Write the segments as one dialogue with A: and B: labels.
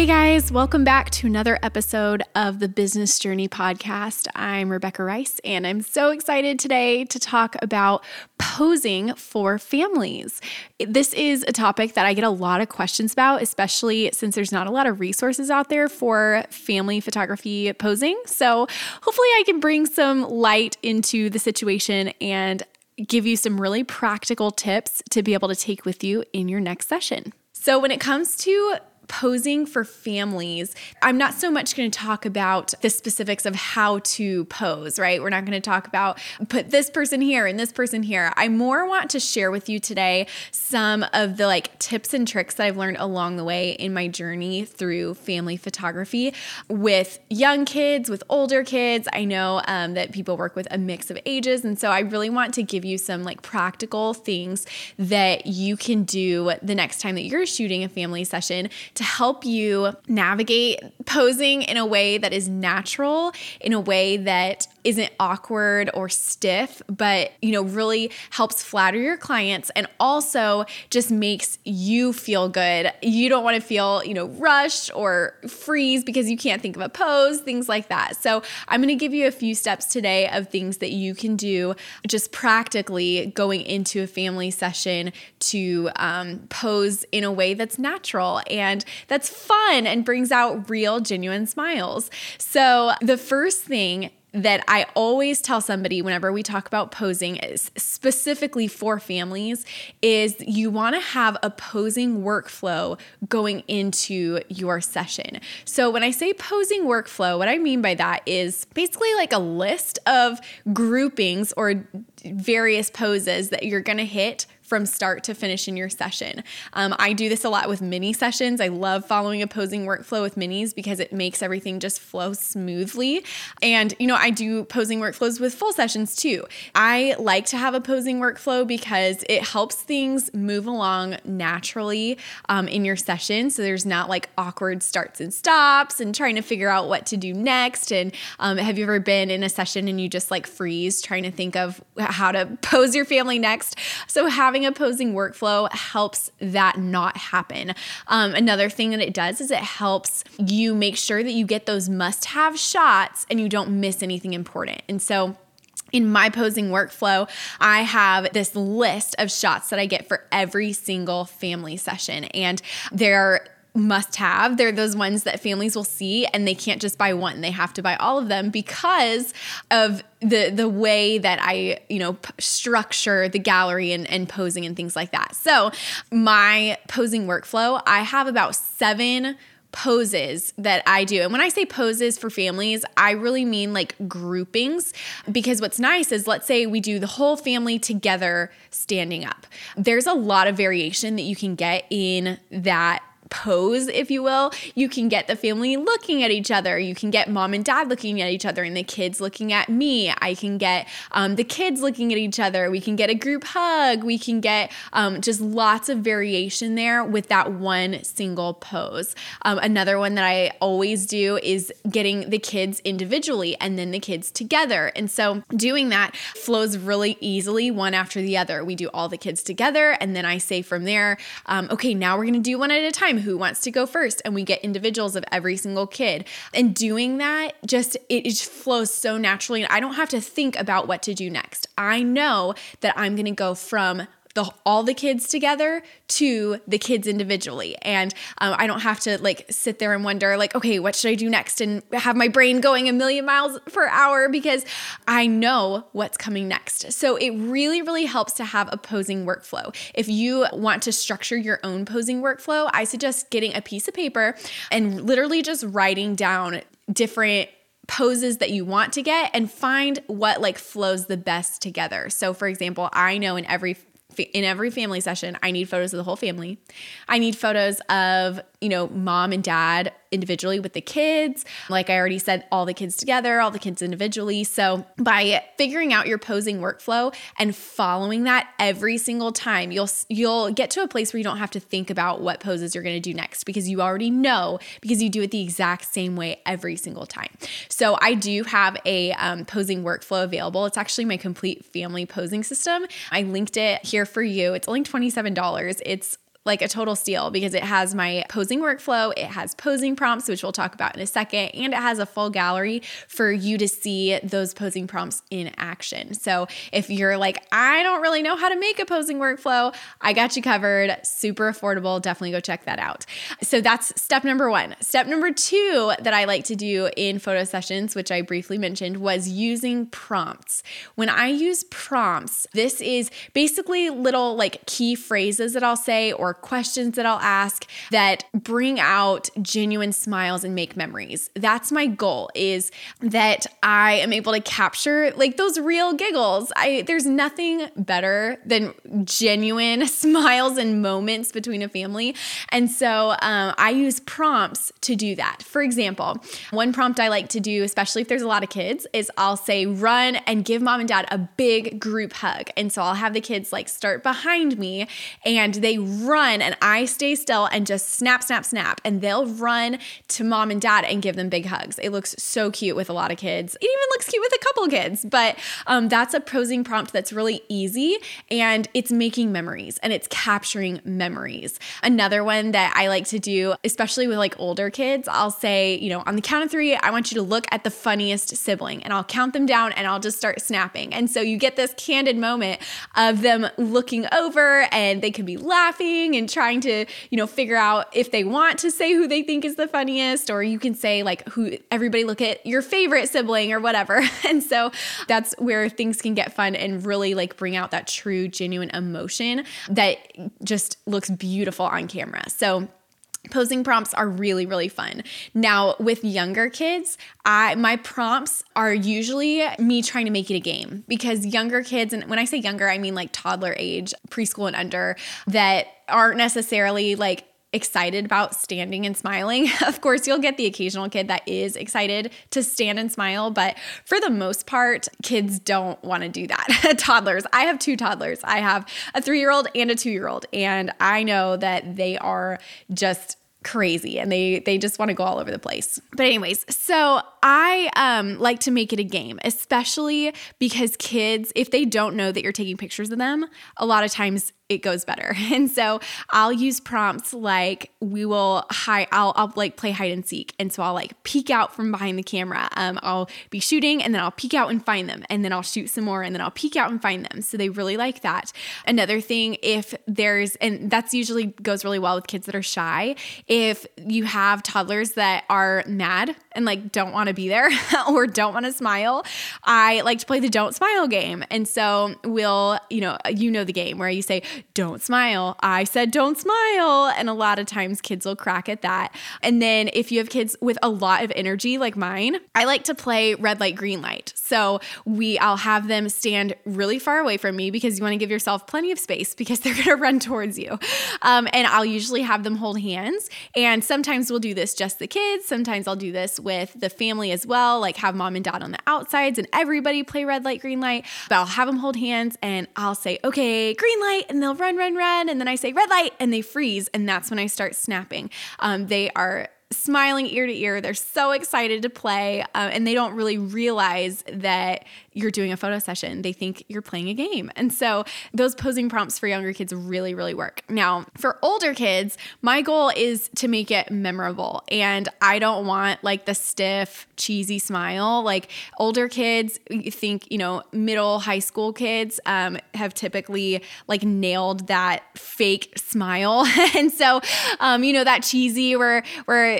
A: Hey guys, welcome back to another episode of the Business Journey Podcast. I'm Rebecca Rice, and I'm so excited today to talk about posing for families. This is a topic that I get a lot of questions about, especially since there's not a lot of resources out there for family photography posing. So, hopefully, I can bring some light into the situation and give you some really practical tips to be able to take with you in your next session. So, when it comes to posing for families, I'm not so much going to talk about the specifics of how to pose, right? We're not going to talk about put this person here and this person here. I more want to share with you today some of the like tips and tricks that I've learned along the way in my journey through family photography with young kids, with older kids. I know um, that people work with a mix of ages. And so I really want to give you some like practical things that you can do the next time that you're shooting a family session to help you navigate posing in a way that is natural, in a way that isn't awkward or stiff, but you know, really helps flatter your clients and also just makes you feel good. You don't want to feel, you know, rushed or freeze because you can't think of a pose, things like that. So, I'm going to give you a few steps today of things that you can do just practically going into a family session to um, pose in a way that's natural and that's fun and brings out real, genuine smiles. So, the first thing that I always tell somebody whenever we talk about posing, is specifically for families, is you want to have a posing workflow going into your session. So, when I say posing workflow, what I mean by that is basically like a list of groupings or various poses that you're going to hit from start to finish in your session. Um, I do this a lot with mini sessions. I love following a posing workflow with minis because it makes everything just flow smoothly. And, you know, I do posing workflows with full sessions too. I like to have a posing workflow because it helps things move along naturally um, in your session. So there's not like awkward starts and stops and trying to figure out what to do next. And um, have you ever been in a session and you just like freeze trying to think of how to pose your family next? So having having a posing workflow helps that not happen. Um, another thing that it does is it helps you make sure that you get those must have shots and you don't miss anything important. And so, in my posing workflow, I have this list of shots that I get for every single family session. And they're must have. They're those ones that families will see and they can't just buy one. They have to buy all of them because of the the way that I, you know, p- structure the gallery and, and posing and things like that. So, my posing workflow, I have about 7 poses that I do. And when I say poses for families, I really mean like groupings because what's nice is let's say we do the whole family together standing up. There's a lot of variation that you can get in that pose, if you will, you can get the family looking at each other. You can get mom and dad looking at each other and the kids looking at me. I can get um, the kids looking at each other. We can get a group hug. We can get um, just lots of variation there with that one single pose. Um, another one that I always do is getting the kids individually and then the kids together. And so doing that flows really easily one after the other. We do all the kids together and then I say from there, um, okay, now we're going to do one at a time who wants to go first and we get individuals of every single kid. And doing that just it just flows so naturally and i don't have to think about what to do next. I know that i'm going to go from the all the kids together to the kids individually. And um, i don't have to like sit there and wonder like okay what should i do next? And have my brain going a million miles per hour because i know what's coming next. So it really really helps to have a posing workflow. If you want to structure your own posing workflow i suggest getting a piece of paper and literally just writing down different poses that you want to get and find what like flows the best together. So for example, I know in every in every family session, I need photos of the whole family. I need photos of, you know, mom and dad individually with the kids. Like I already said, all the kids together, all the kids individually. So by figuring out your posing workflow and following that every single time, you'll you'll get to a place where you don't have to think about what poses you're going to do next because you already know because you do it the exact same way every single time. So I do have a um, posing workflow available. It's actually my complete family posing system. I linked it here for you. It's only $27. It's like a total steal because it has my posing workflow, it has posing prompts, which we'll talk about in a second, and it has a full gallery for you to see those posing prompts in action. So if you're like, I don't really know how to make a posing workflow, I got you covered. Super affordable. Definitely go check that out. So that's step number one. Step number two that I like to do in photo sessions, which I briefly mentioned, was using prompts. When I use prompts, this is basically little like key phrases that I'll say or or questions that I'll ask that bring out genuine smiles and make memories. That's my goal is that I am able to capture like those real giggles. I there's nothing better than genuine smiles and moments between a family. And so um, I use prompts to do that. For example, one prompt I like to do, especially if there's a lot of kids, is I'll say run and give mom and dad a big group hug. And so I'll have the kids like start behind me and they run run and I stay still and just snap, snap, snap. And they'll run to mom and dad and give them big hugs. It looks so cute with a lot of kids. It even looks cute with a couple kids. But um, that's a posing prompt that's really easy and it's making memories and it's capturing memories. Another one that I like to do, especially with like older kids, I'll say, you know, on the count of three, I want you to look at the funniest sibling and I'll count them down and I'll just start snapping. And so you get this candid moment of them looking over and they could be laughing and trying to, you know, figure out if they want to say who they think is the funniest, or you can say, like, who everybody look at your favorite sibling or whatever. And so that's where things can get fun and really like bring out that true, genuine emotion that just looks beautiful on camera. So, posing prompts are really really fun. Now with younger kids i my prompts are usually me trying to make it a game because younger kids and when i say younger i mean like toddler age preschool and under that aren't necessarily like excited about standing and smiling. Of course, you'll get the occasional kid that is excited to stand and smile, but for the most part, kids don't want to do that. toddlers. I have two toddlers. I have a 3-year-old and a 2-year-old, and I know that they are just crazy and they they just want to go all over the place. But anyways, so I um like to make it a game, especially because kids if they don't know that you're taking pictures of them, a lot of times it goes better. And so I'll use prompts like we will hide, I'll, I'll like play hide and seek. And so I'll like peek out from behind the camera. Um, I'll be shooting and then I'll peek out and find them. And then I'll shoot some more and then I'll peek out and find them. So they really like that. Another thing, if there's, and that's usually goes really well with kids that are shy. If you have toddlers that are mad and like don't want to be there or don't want to smile, I like to play the don't smile game. And so we'll, you know, you know the game where you say, don't smile. I said, don't smile. And a lot of times kids will crack at that. And then if you have kids with a lot of energy like mine, I like to play red light, green light. So we, I'll have them stand really far away from me because you want to give yourself plenty of space because they're going to run towards you. Um, and I'll usually have them hold hands. And sometimes we'll do this just the kids. Sometimes I'll do this with the family as well, like have mom and dad on the outsides and everybody play red light, green light. But I'll have them hold hands and I'll say, okay, green light. And they'll they'll run, run, run. And then I say red light and they freeze. And that's when I start snapping. Um, they are smiling ear to ear. They're so excited to play, uh, and they don't really realize that you're doing a photo session. They think you're playing a game. And so those posing prompts for younger kids really, really work. Now, for older kids, my goal is to make it memorable. And I don't want like the stiff, cheesy smile. Like older kids, think, you know, middle high school kids um, have typically like nailed that fake smile. and so, um, you know, that cheesy where, where,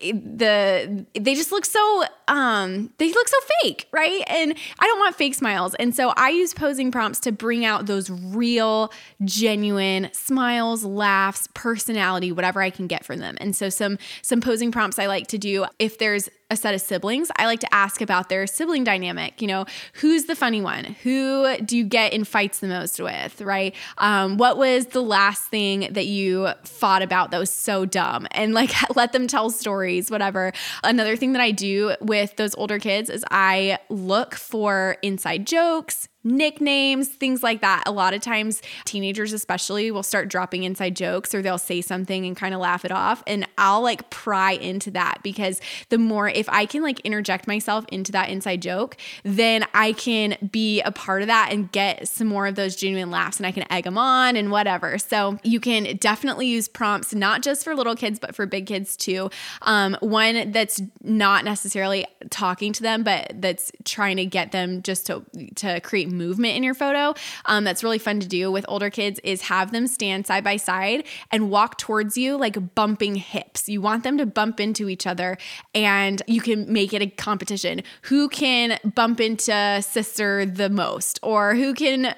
A: the they just look so um they look so fake, right? And I don't want fake smiles. And so I use posing prompts to bring out those real, genuine smiles, laughs, personality, whatever I can get from them. And so some some posing prompts I like to do if there's a set of siblings, I like to ask about their sibling dynamic. You know, who's the funny one? Who do you get in fights the most with, right? Um, what was the last thing that you fought about that was so dumb? And like let them tell stories, whatever. Another thing that I do with those older kids is I look for inside jokes, nicknames, things like that. A lot of times, teenagers, especially, will start dropping inside jokes or they'll say something and kind of laugh it off. And I'll like pry into that because the more, if I can like interject myself into that inside joke, then I can be a part of that and get some more of those genuine laughs and I can egg them on and whatever. So you can definitely use prompts, not just for little kids, but for big kids too. Um, one that's not necessarily talking to them, but that's trying to get them just to, to create movement in your photo um, that's really fun to do with older kids is have them stand side by side and walk towards you like bumping hips. You want them to bump into each other and you can make it a competition. Who can bump into sister the most or who can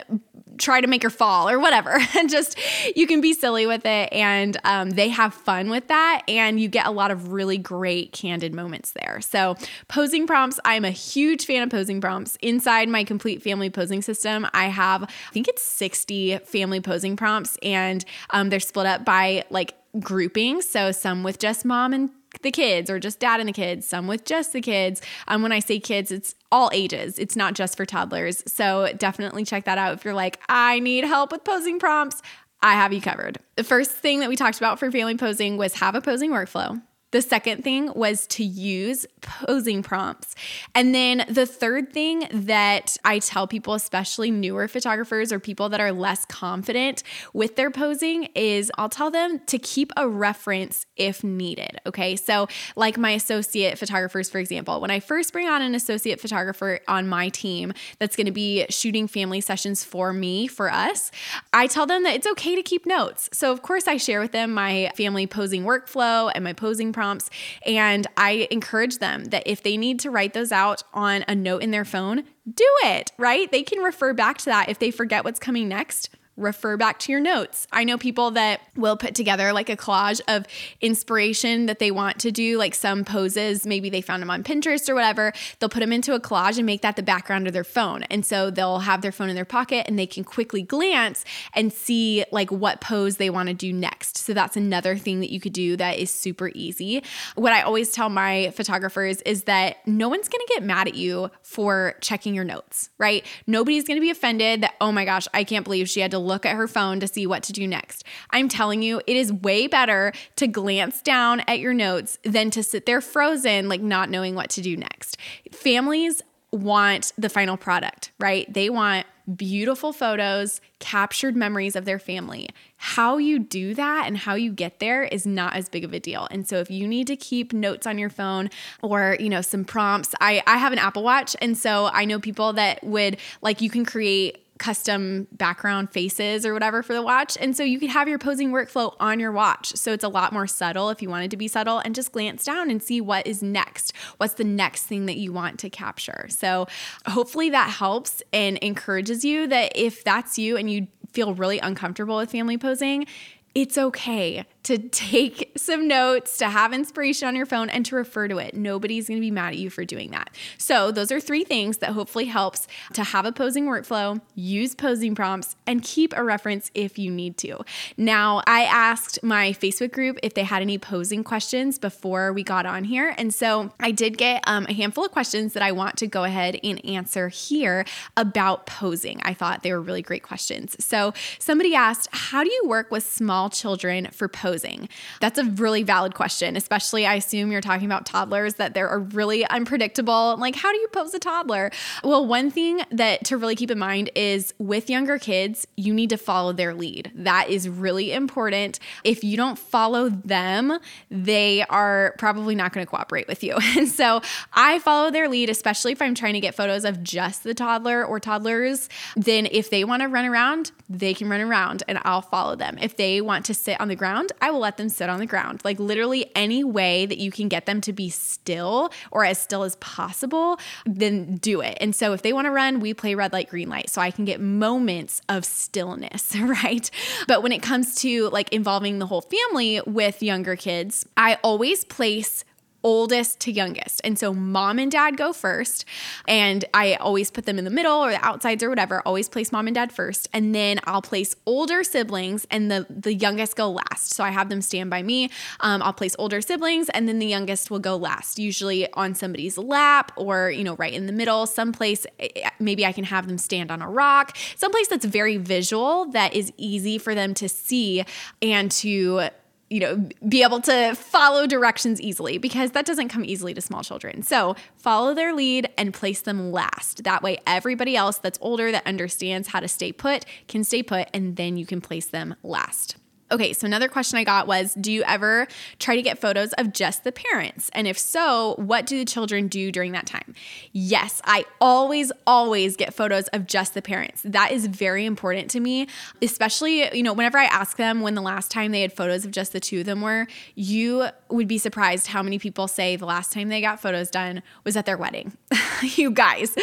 A: try to make her fall or whatever. And just you can be silly with it, and um, they have fun with that, and you get a lot of really great candid moments there. So, posing prompts, I'm a huge fan of posing prompts. Inside my complete family posing system, I have, I think it's 60 family posing prompts, and um, they're split up by like groupings. So, some with just mom and the kids or just dad and the kids, some with just the kids. Um, when I say kids, it's all ages, it's not just for toddlers. So definitely check that out if you're like, I need help with posing prompts. I have you covered. The first thing that we talked about for family posing was have a posing workflow. The second thing was to use posing prompts. And then the third thing that I tell people, especially newer photographers or people that are less confident with their posing, is I'll tell them to keep a reference if needed. Okay. So, like my associate photographers, for example, when I first bring on an associate photographer on my team that's going to be shooting family sessions for me, for us, I tell them that it's okay to keep notes. So, of course, I share with them my family posing workflow and my posing prompts. And I encourage them that if they need to write those out on a note in their phone, do it, right? They can refer back to that if they forget what's coming next refer back to your notes. I know people that will put together like a collage of inspiration that they want to do, like some poses, maybe they found them on Pinterest or whatever. They'll put them into a collage and make that the background of their phone. And so they'll have their phone in their pocket and they can quickly glance and see like what pose they want to do next. So that's another thing that you could do that is super easy. What I always tell my photographers is that no one's going to get mad at you for checking your notes, right? Nobody's going to be offended that, oh my gosh, I can't believe she had to look at her phone to see what to do next. I'm telling you, it is way better to glance down at your notes than to sit there frozen, like not knowing what to do next. Families want the final product, right? They want beautiful photos, captured memories of their family. How you do that and how you get there is not as big of a deal. And so if you need to keep notes on your phone or, you know, some prompts, I I have an Apple Watch and so I know people that would like you can create custom background faces or whatever for the watch. And so you could have your posing workflow on your watch. So it's a lot more subtle if you wanted to be subtle and just glance down and see what is next. What's the next thing that you want to capture? So hopefully that helps and encourages you that if that's you and you feel really uncomfortable with family posing, it's okay to take some notes, to have inspiration on your phone, and to refer to it. Nobody's gonna be mad at you for doing that. So, those are three things that hopefully helps to have a posing workflow, use posing prompts, and keep a reference if you need to. Now, I asked my Facebook group if they had any posing questions before we got on here. And so I did get um, a handful of questions that I want to go ahead and answer here about posing. I thought they were really great questions. So, somebody asked, How do you work with small children for posing? Posing? That's a really valid question, especially I assume you're talking about toddlers that they're really unpredictable. Like, how do you pose a toddler? Well, one thing that to really keep in mind is with younger kids, you need to follow their lead. That is really important. If you don't follow them, they are probably not going to cooperate with you. And so I follow their lead, especially if I'm trying to get photos of just the toddler or toddlers. Then if they want to run around, they can run around and I'll follow them. If they want to sit on the ground, I will let them sit on the ground. Like literally any way that you can get them to be still or as still as possible, then do it. And so if they want to run, we play red light, green light. So I can get moments of stillness, right? But when it comes to like involving the whole family with younger kids, I always place oldest to youngest. And so mom and dad go first. And I always put them in the middle or the outsides or whatever, always place mom and dad first. And then I'll place older siblings and the, the youngest go last. So I have them stand by me. Um, I'll place older siblings and then the youngest will go last, usually on somebody's lap or, you know, right in the middle, someplace. Eh, eh, maybe I can have them stand on a rock, someplace that's very visual that is easy for them to see and to you know, be able to follow directions easily because that doesn't come easily to small children. So follow their lead and place them last. That way, everybody else that's older that understands how to stay put can stay put, and then you can place them last. Okay, so another question I got was Do you ever try to get photos of just the parents? And if so, what do the children do during that time? Yes, I always, always get photos of just the parents. That is very important to me, especially, you know, whenever I ask them when the last time they had photos of just the two of them were, you would be surprised how many people say the last time they got photos done was at their wedding. you guys,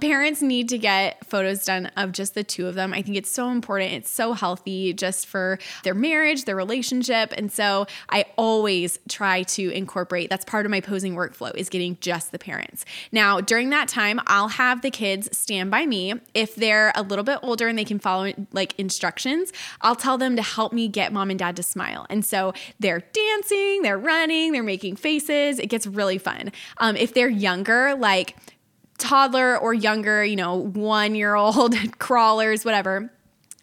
A: parents need to get photos done of just the two of them. I think it's so important. It's so healthy just for their marriage their relationship. And so I always try to incorporate that's part of my posing workflow is getting just the parents. Now, during that time, I'll have the kids stand by me. If they're a little bit older and they can follow like instructions, I'll tell them to help me get mom and dad to smile. And so they're dancing, they're running, they're making faces. It gets really fun. Um, if they're younger, like toddler or younger, you know, one year old crawlers, whatever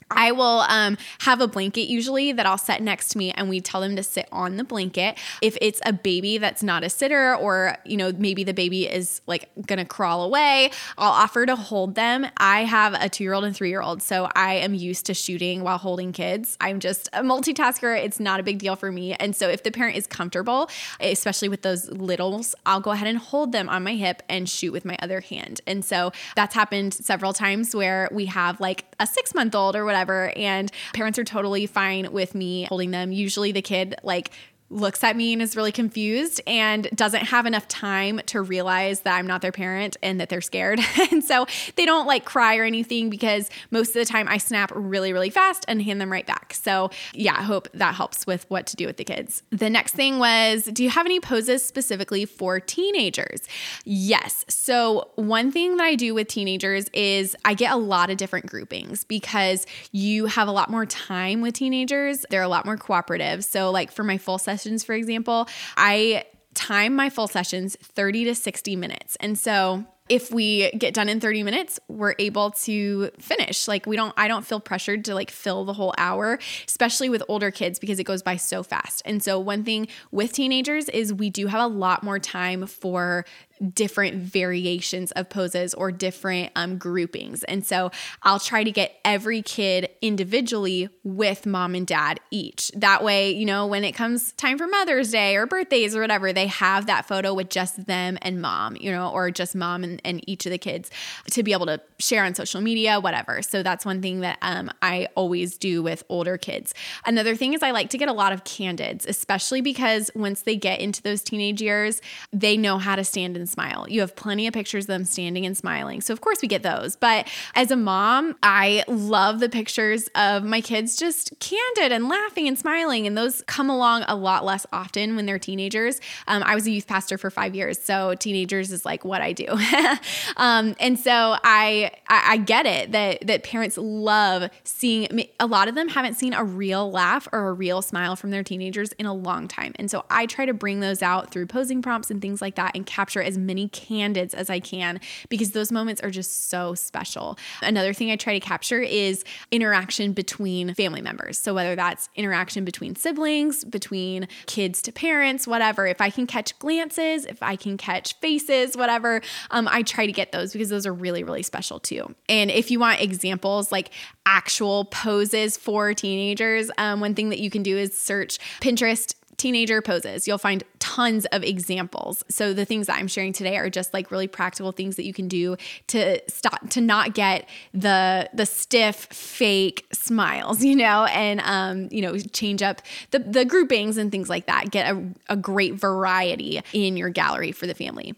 A: I will um, have a blanket usually that I'll set next to me, and we tell them to sit on the blanket. If it's a baby that's not a sitter, or you know maybe the baby is like gonna crawl away, I'll offer to hold them. I have a two year old and three year old, so I am used to shooting while holding kids. I'm just a multitasker; it's not a big deal for me. And so if the parent is comfortable, especially with those littles, I'll go ahead and hold them on my hip and shoot with my other hand. And so that's happened several times where we have like a six month old or whatever whatever. And parents are totally fine with me holding them. Usually the kid like looks at me and is really confused and doesn't have enough time to realize that I'm not their parent and that they're scared. and so they don't like cry or anything because most of the time I snap really, really fast and hand them right back. So, yeah, I hope that helps with what to do with the kids. The next thing was Do you have any poses specifically for teenagers? Yes. So, one thing that I do with teenagers is I get a lot of different groupings because you have a lot more time with teenagers, they're a lot more cooperative. So, like for my full session, sessions, for example, I time my full sessions 30 to 60 minutes. And so if we get done in 30 minutes, we're able to finish. Like we don't I don't feel pressured to like fill the whole hour, especially with older kids because it goes by so fast. And so one thing with teenagers is we do have a lot more time for different variations of poses or different um, groupings. And so I'll try to get every kid individually with mom and dad each. That way, you know, when it comes time for Mother's Day or birthdays or whatever, they have that photo with just them and mom, you know, or just mom and, and each of the kids to be able to share on social media, whatever. So that's one thing that um, I always do with older kids. Another thing is I like to get a lot of candids, especially because once they get into those teenage years, they know how to stand and smile. You have plenty of pictures of them standing and smiling. So, of course, we get those. But as a mom, I love the pictures of my kids just candid and laughing and smiling. And those come along a lot less often when they're teenagers. Um, I was a youth pastor for five years. So, teenagers is like what I do. um, and so I, I, I get it that, that parents love seeing, a lot of them haven't seen a real laugh or a real smile from their teenagers in a long time. And so I try to bring those out through posing prompts and things like that and capture as many candids as I can because those moments are just so special. Another thing I try to capture is interaction between family members. So whether that's interaction between siblings, between kids to parents, whatever, if I can catch glances, if I can catch faces, whatever, um, I try to get those because those are really, really special too. And if you want examples, like actual poses for teenagers, um, one thing that you can do is search Pinterest teenager poses. You'll find tons of examples. So the things that I'm sharing today are just like really practical things that you can do to stop to not get the the stiff fake smiles, you know, and um, you know, change up the the groupings and things like that. Get a, a great variety in your gallery for the family.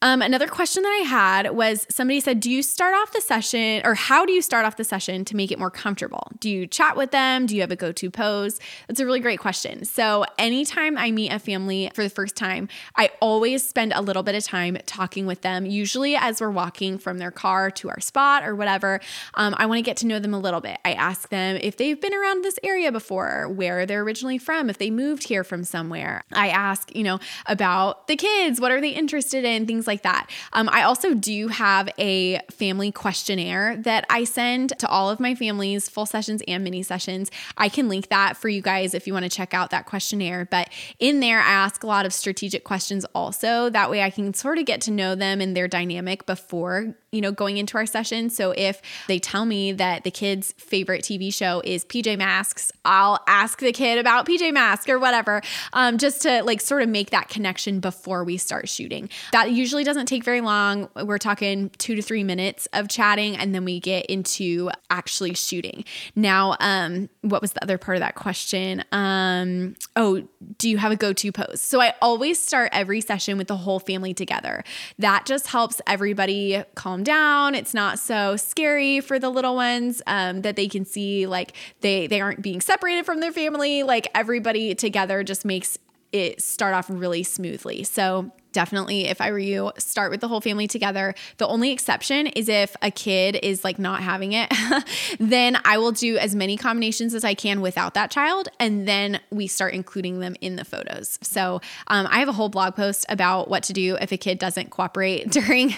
A: Um, another question that I had was somebody said, Do you start off the session or how do you start off the session to make it more comfortable? Do you chat with them? Do you have a go to pose? That's a really great question. So, anytime I meet a family for the first time, I always spend a little bit of time talking with them, usually as we're walking from their car to our spot or whatever. Um, I want to get to know them a little bit. I ask them if they've been around this area before, where they're originally from, if they moved here from somewhere. I ask, you know, about the kids, what are they interested in, things like that. Um, I also do have a family questionnaire that I send to all of my families, full sessions and mini sessions. I can link that for you guys if you want to check out that questionnaire. But in there, I ask a lot of strategic questions also. That way I can sort of get to know them and their dynamic before you know, going into our session. So if they tell me that the kid's favorite TV show is PJ Masks, I'll ask the kid about PJ Masks or whatever, um, just to like sort of make that connection before we start shooting. That usually doesn't take very long. We're talking two to three minutes of chatting, and then we get into actually shooting. Now, um, what was the other part of that question? Um, oh, do you have a go to pose? So I always start every session with the whole family together. That just helps everybody calm calm down. It's not so scary for the little ones um, that they can see like they they aren't being separated from their family. Like everybody together just makes it start off really smoothly. So definitely if I were you, start with the whole family together. The only exception is if a kid is like not having it, then I will do as many combinations as I can without that child. And then we start including them in the photos. So um, I have a whole blog post about what to do if a kid doesn't cooperate during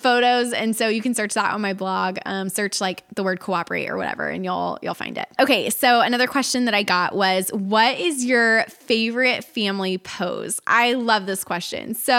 A: photos. And so you can search that on my blog, um, search like the word cooperate or whatever, and you'll, you'll find it. Okay. So another question that I got was what is your favorite family pose? I love this question. So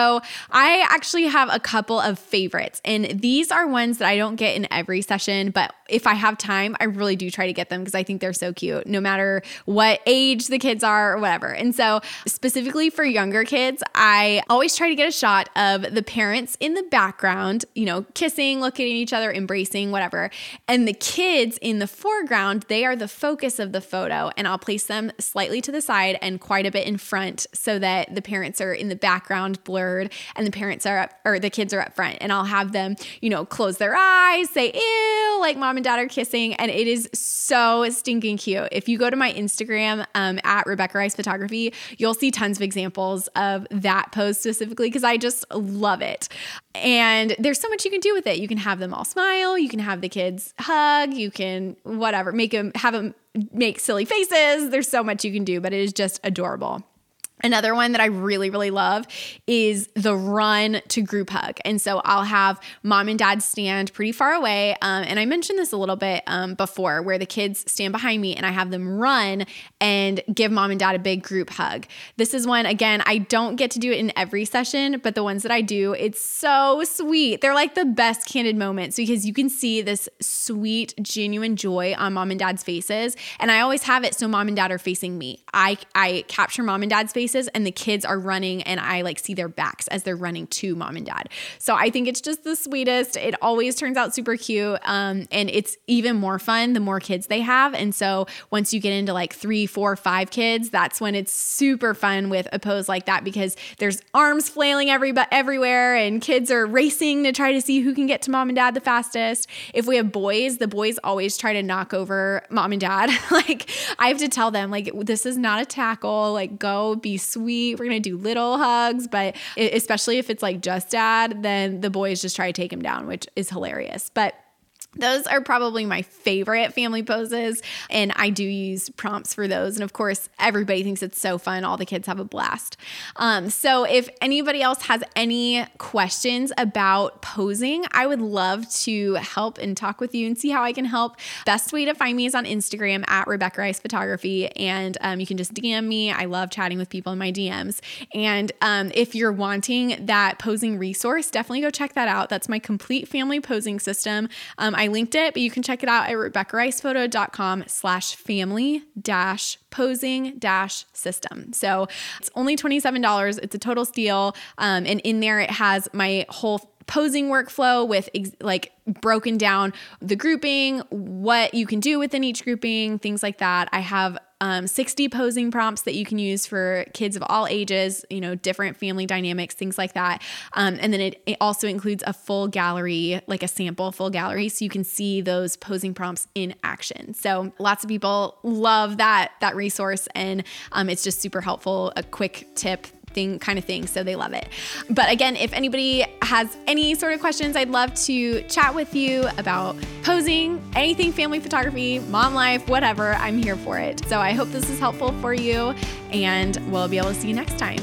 A: I actually have a couple of favorites, and these are ones that I don't get in every session, but if I have time, I really do try to get them because I think they're so cute, no matter what age the kids are or whatever. And so, specifically for younger kids, I always try to get a shot of the parents in the background, you know, kissing, looking at each other, embracing, whatever. And the kids in the foreground, they are the focus of the photo. And I'll place them slightly to the side and quite a bit in front so that the parents are in the background blurred and the parents are up, or the kids are up front. And I'll have them, you know, close their eyes, say, ew, like mom and dad are kissing, and it is so stinking cute. If you go to my Instagram um, at Rebecca Rice Photography, you'll see tons of examples of that pose specifically because I just love it. And there's so much you can do with it. You can have them all smile, you can have the kids hug, you can whatever, make them have them make silly faces. There's so much you can do, but it is just adorable. Another one that I really, really love is the run to group hug. And so I'll have mom and dad stand pretty far away. Um, and I mentioned this a little bit um, before, where the kids stand behind me and I have them run and give mom and dad a big group hug. This is one, again, I don't get to do it in every session, but the ones that I do, it's so sweet. They're like the best candid moments because you can see this sweet, genuine joy on mom and dad's faces. And I always have it so mom and dad are facing me. I, I capture mom and dad's face and the kids are running and I like see their backs as they're running to mom and dad. So I think it's just the sweetest. It always turns out super cute. Um, and it's even more fun the more kids they have. And so once you get into like three, four, five kids, that's when it's super fun with a pose like that because there's arms flailing every, everywhere and kids are racing to try to see who can get to mom and dad the fastest. If we have boys, the boys always try to knock over mom and dad. like I have to tell them, like, this is not a tackle. Like, go be sweet. We're to do little hugs, but especially if it's like just dad, then the boys just try to take him down, which is hilarious. But those are probably my favorite family poses, and I do use prompts for those. And of course, everybody thinks it's so fun. All the kids have a blast. Um, so, if anybody else has any questions about posing, I would love to help and talk with you and see how I can help. Best way to find me is on Instagram at Rebecca Rice Photography, and um, you can just DM me. I love chatting with people in my DMs. And um, if you're wanting that posing resource, definitely go check that out. That's my complete family posing system. Um, I linked it, but you can check it out at RebeccaRicePhoto.com slash family dash posing dash system. So it's only $27. It's a total steal. Um, and in there, it has my whole posing workflow with ex- like broken down the grouping, what you can do within each grouping, things like that. I have um, 60 posing prompts that you can use for kids of all ages, you know, different family dynamics, things like that. Um, and then it, it also includes a full gallery, like a sample full gallery, so you can see those posing prompts in action. So lots of people love that that resource, and um, it's just super helpful. A quick tip thing kind of thing so they love it. But again if anybody has any sort of questions i'd love to chat with you about posing anything family photography mom life whatever i'm here for it. So i hope this is helpful for you and we'll be able to see you next time